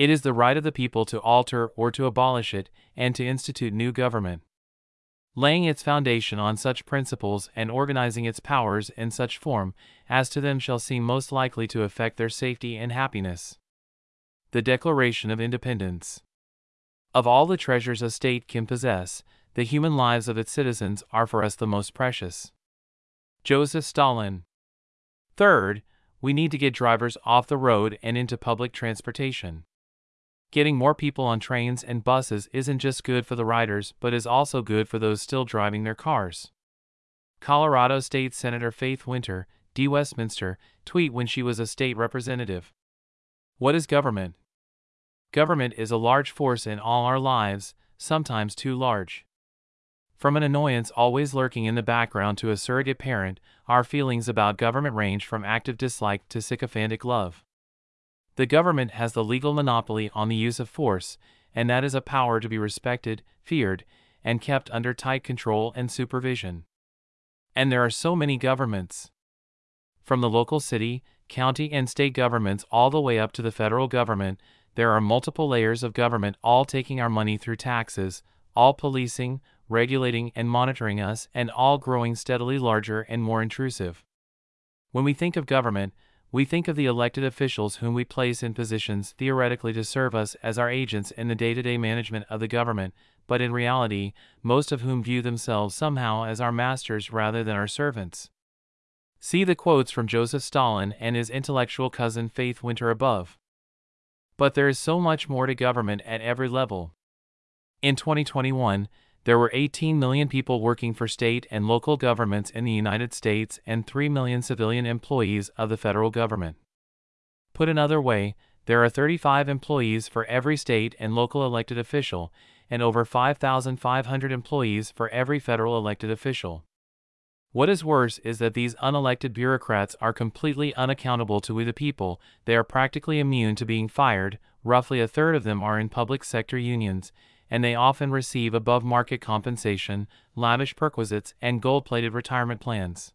it is the right of the people to alter or to abolish it, and to institute new government. Laying its foundation on such principles and organizing its powers in such form as to them shall seem most likely to affect their safety and happiness. The Declaration of Independence. Of all the treasures a state can possess, the human lives of its citizens are for us the most precious. Joseph Stalin. Third, we need to get drivers off the road and into public transportation. Getting more people on trains and buses isn't just good for the riders but is also good for those still driving their cars. Colorado State Senator Faith Winter, D. Westminster, tweet when she was a state representative. What is government? Government is a large force in all our lives, sometimes too large. From an annoyance always lurking in the background to a surrogate parent, our feelings about government range from active dislike to sycophantic love. The government has the legal monopoly on the use of force, and that is a power to be respected, feared, and kept under tight control and supervision. And there are so many governments. From the local city, county, and state governments all the way up to the federal government, there are multiple layers of government all taking our money through taxes, all policing, regulating, and monitoring us, and all growing steadily larger and more intrusive. When we think of government, we think of the elected officials whom we place in positions theoretically to serve us as our agents in the day to day management of the government, but in reality, most of whom view themselves somehow as our masters rather than our servants. See the quotes from Joseph Stalin and his intellectual cousin Faith Winter above. But there is so much more to government at every level. In 2021, there were 18 million people working for state and local governments in the United States and 3 million civilian employees of the federal government. Put another way, there are 35 employees for every state and local elected official, and over 5,500 employees for every federal elected official. What is worse is that these unelected bureaucrats are completely unaccountable to we the people, they are practically immune to being fired, roughly a third of them are in public sector unions, and they often receive above market compensation, lavish perquisites, and gold plated retirement plans.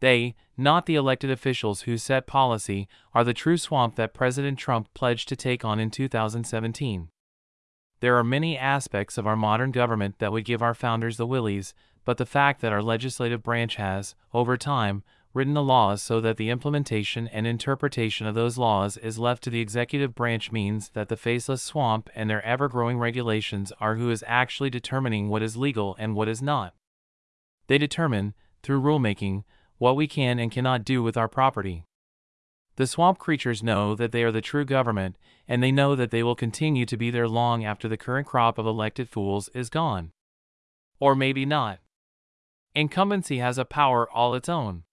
They, not the elected officials who set policy, are the true swamp that President Trump pledged to take on in 2017. There are many aspects of our modern government that would give our founders the willies, but the fact that our legislative branch has, over time, written the laws so that the implementation and interpretation of those laws is left to the executive branch means that the faceless swamp and their ever growing regulations are who is actually determining what is legal and what is not. They determine, through rulemaking, what we can and cannot do with our property. The swamp creatures know that they are the true government, and they know that they will continue to be there long after the current crop of elected fools is gone. Or maybe not. Incumbency has a power all its own.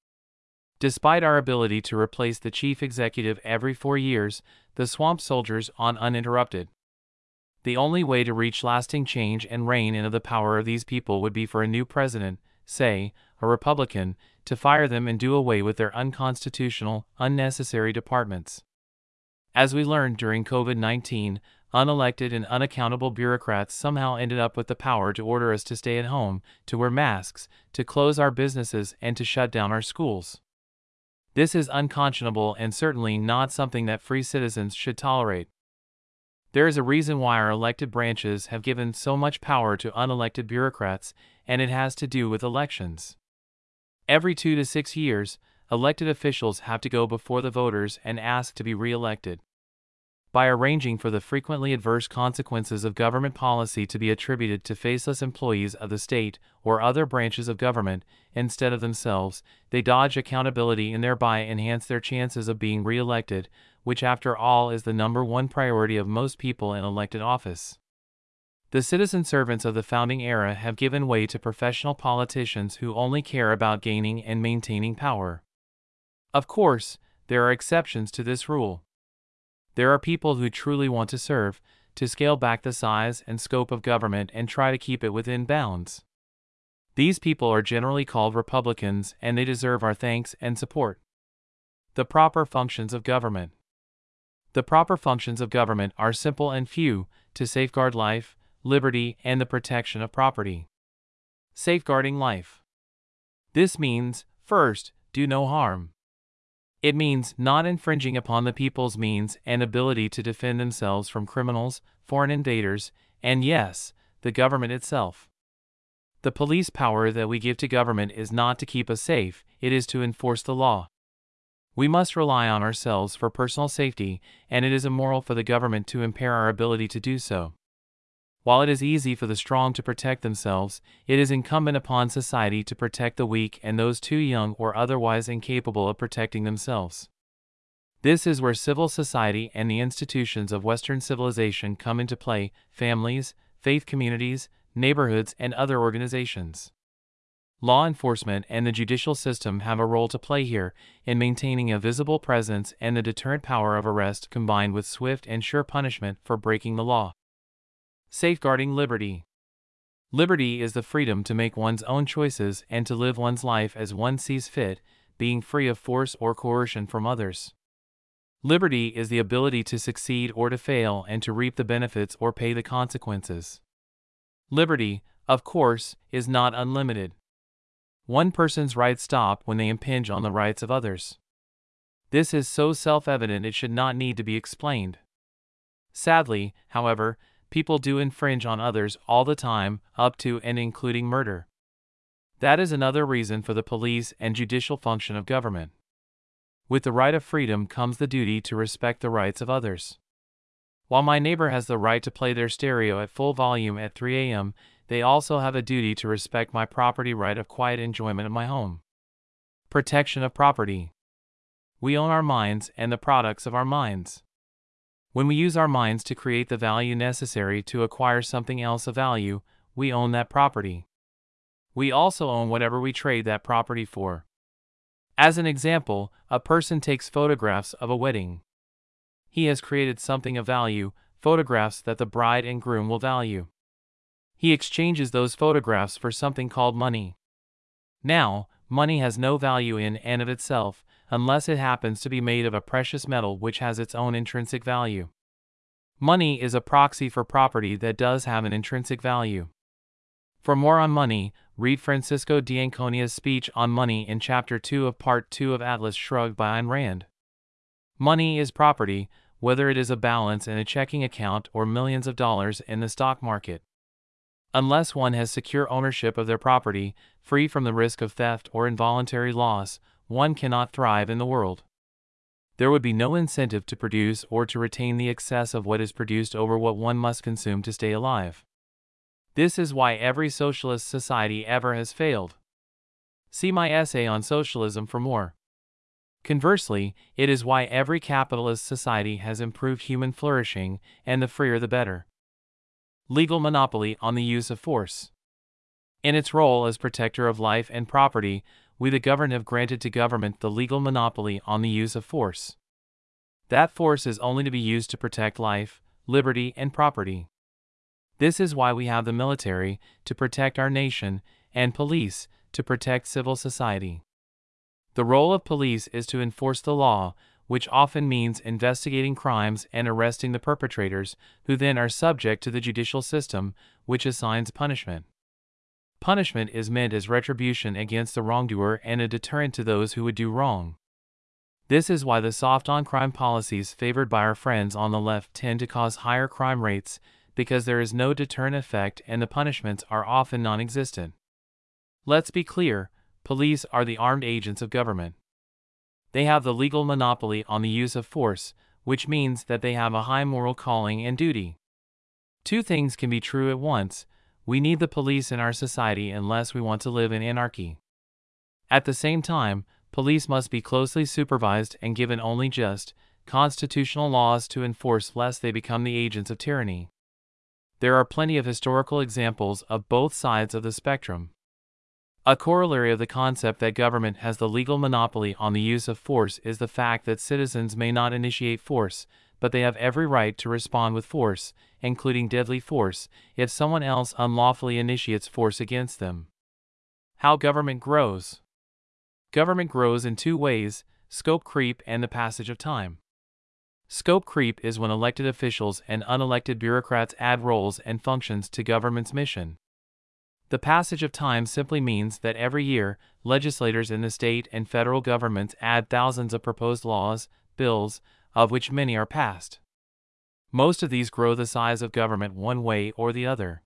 Despite our ability to replace the chief executive every four years, the swamp soldiers on uninterrupted. The only way to reach lasting change and reign into the power of these people would be for a new president, say, a Republican, to fire them and do away with their unconstitutional, unnecessary departments. As we learned during COVID 19, unelected and unaccountable bureaucrats somehow ended up with the power to order us to stay at home, to wear masks, to close our businesses, and to shut down our schools. This is unconscionable and certainly not something that free citizens should tolerate. There is a reason why our elected branches have given so much power to unelected bureaucrats, and it has to do with elections. Every two to six years, elected officials have to go before the voters and ask to be re elected by arranging for the frequently adverse consequences of government policy to be attributed to faceless employees of the state or other branches of government instead of themselves, they dodge accountability and thereby enhance their chances of being reelected, which after all is the number one priority of most people in elected office. The citizen servants of the founding era have given way to professional politicians who only care about gaining and maintaining power. Of course, there are exceptions to this rule. There are people who truly want to serve, to scale back the size and scope of government and try to keep it within bounds. These people are generally called Republicans and they deserve our thanks and support. The proper functions of government. The proper functions of government are simple and few to safeguard life, liberty, and the protection of property. Safeguarding life. This means, first, do no harm. It means not infringing upon the people's means and ability to defend themselves from criminals, foreign invaders, and yes, the government itself. The police power that we give to government is not to keep us safe, it is to enforce the law. We must rely on ourselves for personal safety, and it is immoral for the government to impair our ability to do so. While it is easy for the strong to protect themselves, it is incumbent upon society to protect the weak and those too young or otherwise incapable of protecting themselves. This is where civil society and the institutions of Western civilization come into play families, faith communities, neighborhoods, and other organizations. Law enforcement and the judicial system have a role to play here in maintaining a visible presence and the deterrent power of arrest combined with swift and sure punishment for breaking the law. Safeguarding liberty. Liberty is the freedom to make one's own choices and to live one's life as one sees fit, being free of force or coercion from others. Liberty is the ability to succeed or to fail and to reap the benefits or pay the consequences. Liberty, of course, is not unlimited. One person's rights stop when they impinge on the rights of others. This is so self evident it should not need to be explained. Sadly, however, people do infringe on others all the time, up to and including murder. That is another reason for the police and judicial function of government. With the right of freedom comes the duty to respect the rights of others. While my neighbor has the right to play their stereo at full volume at 3 a.m., they also have a duty to respect my property right of quiet enjoyment of my home. Protection of property. We own our minds and the products of our minds. When we use our minds to create the value necessary to acquire something else of value, we own that property. We also own whatever we trade that property for. As an example, a person takes photographs of a wedding. He has created something of value, photographs that the bride and groom will value. He exchanges those photographs for something called money. Now, money has no value in and of itself, unless it happens to be made of a precious metal which has its own intrinsic value. Money is a proxy for property that does have an intrinsic value. For more on money, read Francisco d'Anconia's speech on money in Chapter 2 of Part 2 of Atlas Shrugged by Ayn Rand. Money is property, whether it is a balance in a checking account or millions of dollars in the stock market. Unless one has secure ownership of their property, free from the risk of theft or involuntary loss, one cannot thrive in the world. There would be no incentive to produce or to retain the excess of what is produced over what one must consume to stay alive. This is why every socialist society ever has failed. See my essay on socialism for more. Conversely, it is why every capitalist society has improved human flourishing, and the freer the better. Legal monopoly on the use of force. In its role as protector of life and property, we the governed have granted to government the legal monopoly on the use of force. That force is only to be used to protect life, liberty, and property. This is why we have the military, to protect our nation, and police, to protect civil society. The role of police is to enforce the law, which often means investigating crimes and arresting the perpetrators, who then are subject to the judicial system, which assigns punishment. Punishment is meant as retribution against the wrongdoer and a deterrent to those who would do wrong. This is why the soft on crime policies favored by our friends on the left tend to cause higher crime rates, because there is no deterrent effect and the punishments are often non existent. Let's be clear police are the armed agents of government. They have the legal monopoly on the use of force, which means that they have a high moral calling and duty. Two things can be true at once we need the police in our society unless we want to live in anarchy. At the same time, police must be closely supervised and given only just, constitutional laws to enforce lest they become the agents of tyranny. There are plenty of historical examples of both sides of the spectrum. A corollary of the concept that government has the legal monopoly on the use of force is the fact that citizens may not initiate force, but they have every right to respond with force, including deadly force, if someone else unlawfully initiates force against them. How government grows. Government grows in two ways scope creep and the passage of time. Scope creep is when elected officials and unelected bureaucrats add roles and functions to government's mission. The passage of time simply means that every year, legislators in the state and federal governments add thousands of proposed laws, bills, of which many are passed. Most of these grow the size of government one way or the other.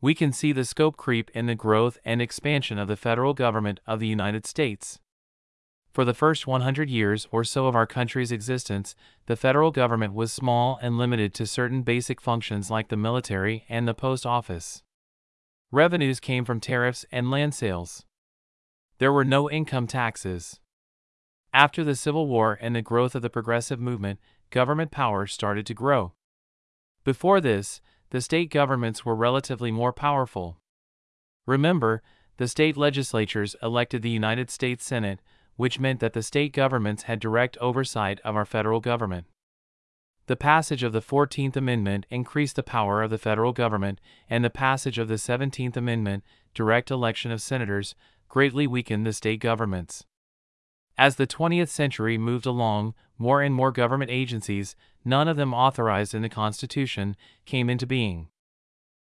We can see the scope creep in the growth and expansion of the federal government of the United States. For the first 100 years or so of our country's existence, the federal government was small and limited to certain basic functions like the military and the post office. Revenues came from tariffs and land sales. There were no income taxes. After the Civil War and the growth of the progressive movement, government power started to grow. Before this, the state governments were relatively more powerful. Remember, the state legislatures elected the United States Senate, which meant that the state governments had direct oversight of our federal government. The passage of the 14th Amendment increased the power of the federal government, and the passage of the 17th Amendment, direct election of senators, greatly weakened the state governments. As the 20th century moved along, more and more government agencies, none of them authorized in the Constitution, came into being.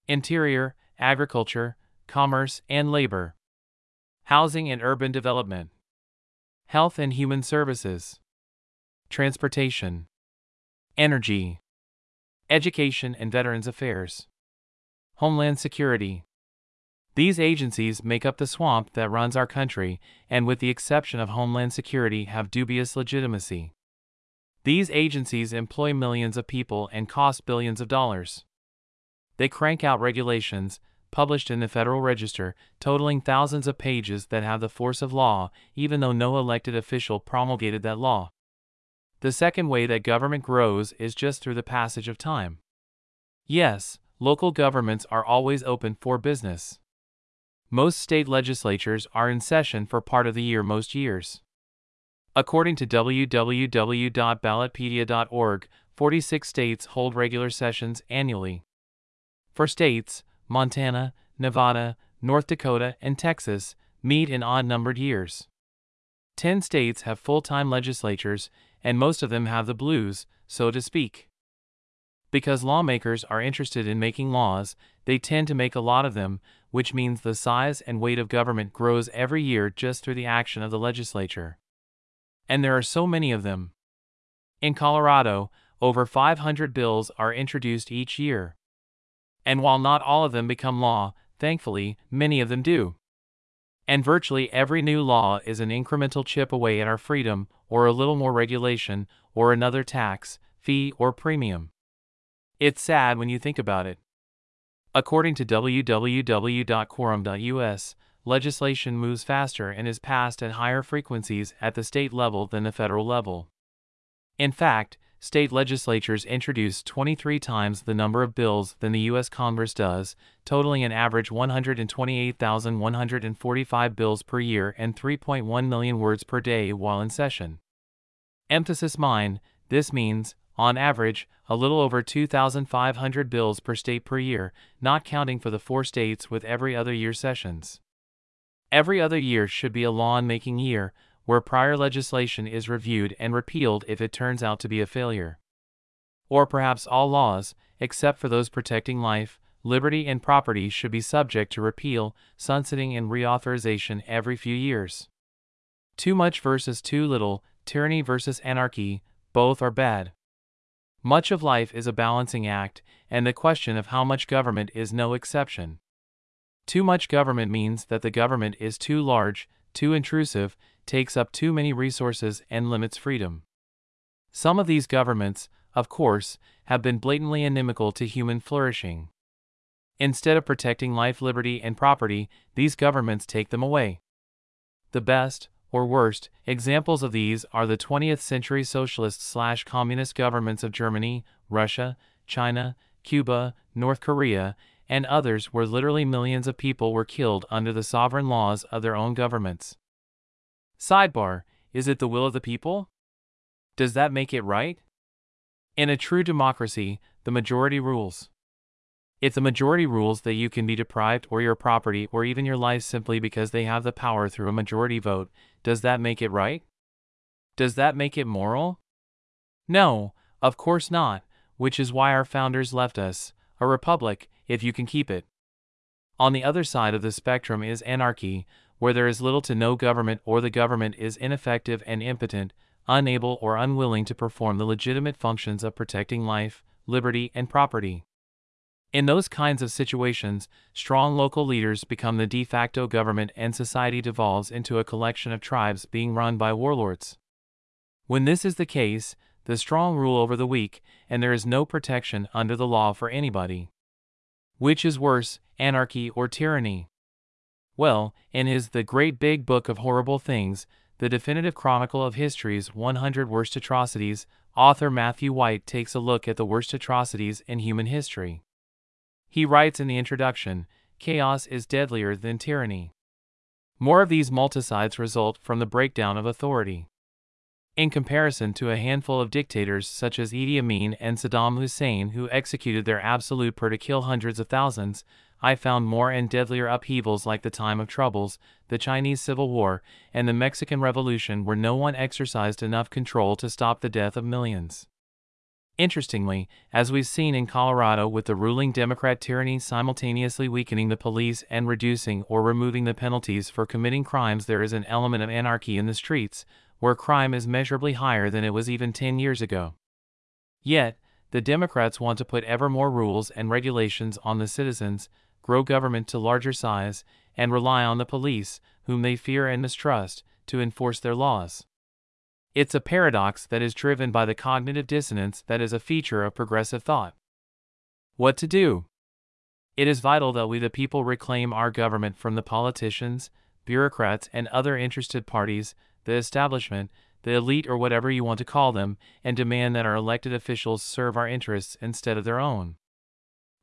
Interior, agriculture, commerce, and labor. Housing and urban development. Health and Human Services, Transportation, Energy, Education and Veterans Affairs, Homeland Security. These agencies make up the swamp that runs our country, and with the exception of Homeland Security, have dubious legitimacy. These agencies employ millions of people and cost billions of dollars. They crank out regulations, published in the Federal Register, totaling thousands of pages that have the force of law, even though no elected official promulgated that law. The second way that government grows is just through the passage of time. Yes, local governments are always open for business. Most state legislatures are in session for part of the year most years. According to www.ballotpedia.org, 46 states hold regular sessions annually. Four states, Montana, Nevada, North Dakota, and Texas meet in odd numbered years. Ten states have full time legislatures, and most of them have the blues, so to speak. Because lawmakers are interested in making laws, they tend to make a lot of them, which means the size and weight of government grows every year just through the action of the legislature. And there are so many of them. In Colorado, over 500 bills are introduced each year. And while not all of them become law, thankfully, many of them do. And virtually every new law is an incremental chip away at our freedom, or a little more regulation, or another tax, fee, or premium. It's sad when you think about it. According to www.quorum.us, legislation moves faster and is passed at higher frequencies at the state level than the federal level. In fact, state legislatures introduce 23 times the number of bills than the U.S. Congress does, totaling an average 128,145 bills per year and 3.1 million words per day while in session. Emphasis mine, this means, on average, a little over 2,500 bills per state per year, not counting for the four states with every other year sessions. Every other year should be a law making year, where prior legislation is reviewed and repealed if it turns out to be a failure. Or perhaps all laws, except for those protecting life, liberty, and property, should be subject to repeal, sunsetting, and reauthorization every few years. Too much versus too little, tyranny versus anarchy, both are bad. Much of life is a balancing act, and the question of how much government is no exception. Too much government means that the government is too large, too intrusive, takes up too many resources and limits freedom. Some of these governments, of course, have been blatantly inimical to human flourishing. Instead of protecting life, liberty, and property, these governments take them away. The best, or worst, examples of these are the 20th century socialist slash communist governments of Germany, Russia, China, Cuba, North Korea, and others where literally millions of people were killed under the sovereign laws of their own governments. Sidebar Is it the will of the people? Does that make it right? In a true democracy, the majority rules. If the majority rules that you can be deprived or your property or even your life simply because they have the power through a majority vote, does that make it right? Does that make it moral? No, of course not, which is why our founders left us a republic, if you can keep it. On the other side of the spectrum is anarchy, where there is little to no government or the government is ineffective and impotent, unable or unwilling to perform the legitimate functions of protecting life, liberty, and property. In those kinds of situations, strong local leaders become the de facto government and society devolves into a collection of tribes being run by warlords. When this is the case, the strong rule over the weak, and there is no protection under the law for anybody. Which is worse, anarchy or tyranny? Well, in his The Great Big Book of Horrible Things, the definitive chronicle of history's 100 worst atrocities, author Matthew White takes a look at the worst atrocities in human history. He writes in the introduction Chaos is deadlier than tyranny. More of these multicides result from the breakdown of authority. In comparison to a handful of dictators such as Idi Amin and Saddam Hussein who executed their absolute per to kill hundreds of thousands, I found more and deadlier upheavals like the time of troubles, the Chinese Civil War, and the Mexican Revolution where no one exercised enough control to stop the death of millions. Interestingly, as we've seen in Colorado with the ruling Democrat tyranny simultaneously weakening the police and reducing or removing the penalties for committing crimes, there is an element of anarchy in the streets, where crime is measurably higher than it was even 10 years ago. Yet, the Democrats want to put ever more rules and regulations on the citizens, grow government to larger size, and rely on the police, whom they fear and mistrust, to enforce their laws. It's a paradox that is driven by the cognitive dissonance that is a feature of progressive thought. What to do? It is vital that we the people reclaim our government from the politicians, bureaucrats, and other interested parties, the establishment, the elite, or whatever you want to call them, and demand that our elected officials serve our interests instead of their own.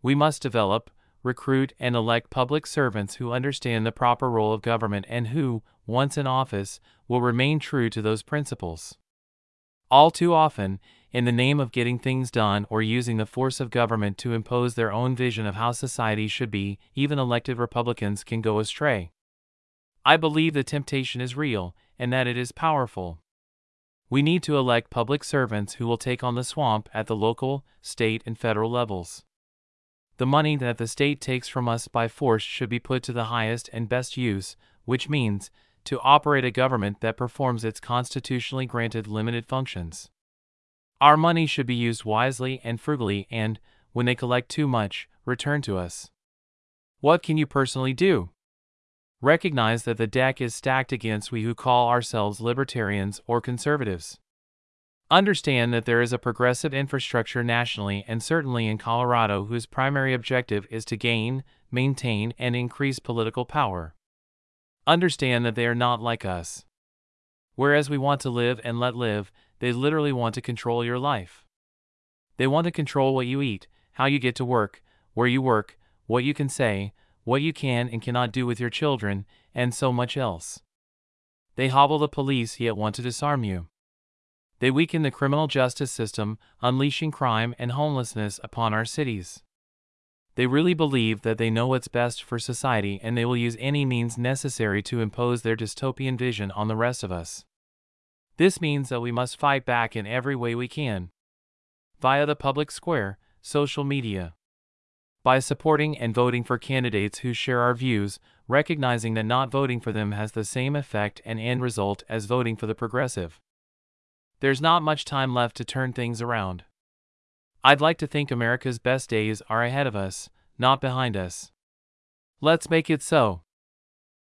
We must develop, recruit, and elect public servants who understand the proper role of government and who, once in office, will remain true to those principles. All too often, in the name of getting things done or using the force of government to impose their own vision of how society should be, even elected Republicans can go astray. I believe the temptation is real and that it is powerful. We need to elect public servants who will take on the swamp at the local, state, and federal levels. The money that the state takes from us by force should be put to the highest and best use, which means to operate a government that performs its constitutionally granted limited functions. Our money should be used wisely and frugally and, when they collect too much, return to us. What can you personally do? Recognize that the deck is stacked against we who call ourselves libertarians or conservatives. Understand that there is a progressive infrastructure nationally and certainly in Colorado whose primary objective is to gain, maintain, and increase political power. Understand that they are not like us. Whereas we want to live and let live, they literally want to control your life. They want to control what you eat, how you get to work, where you work, what you can say, what you can and cannot do with your children, and so much else. They hobble the police yet want to disarm you. They weaken the criminal justice system, unleashing crime and homelessness upon our cities. They really believe that they know what's best for society and they will use any means necessary to impose their dystopian vision on the rest of us. This means that we must fight back in every way we can. Via the public square, social media. By supporting and voting for candidates who share our views, recognizing that not voting for them has the same effect and end result as voting for the progressive. There's not much time left to turn things around. I'd like to think America's best days are ahead of us, not behind us. Let's make it so.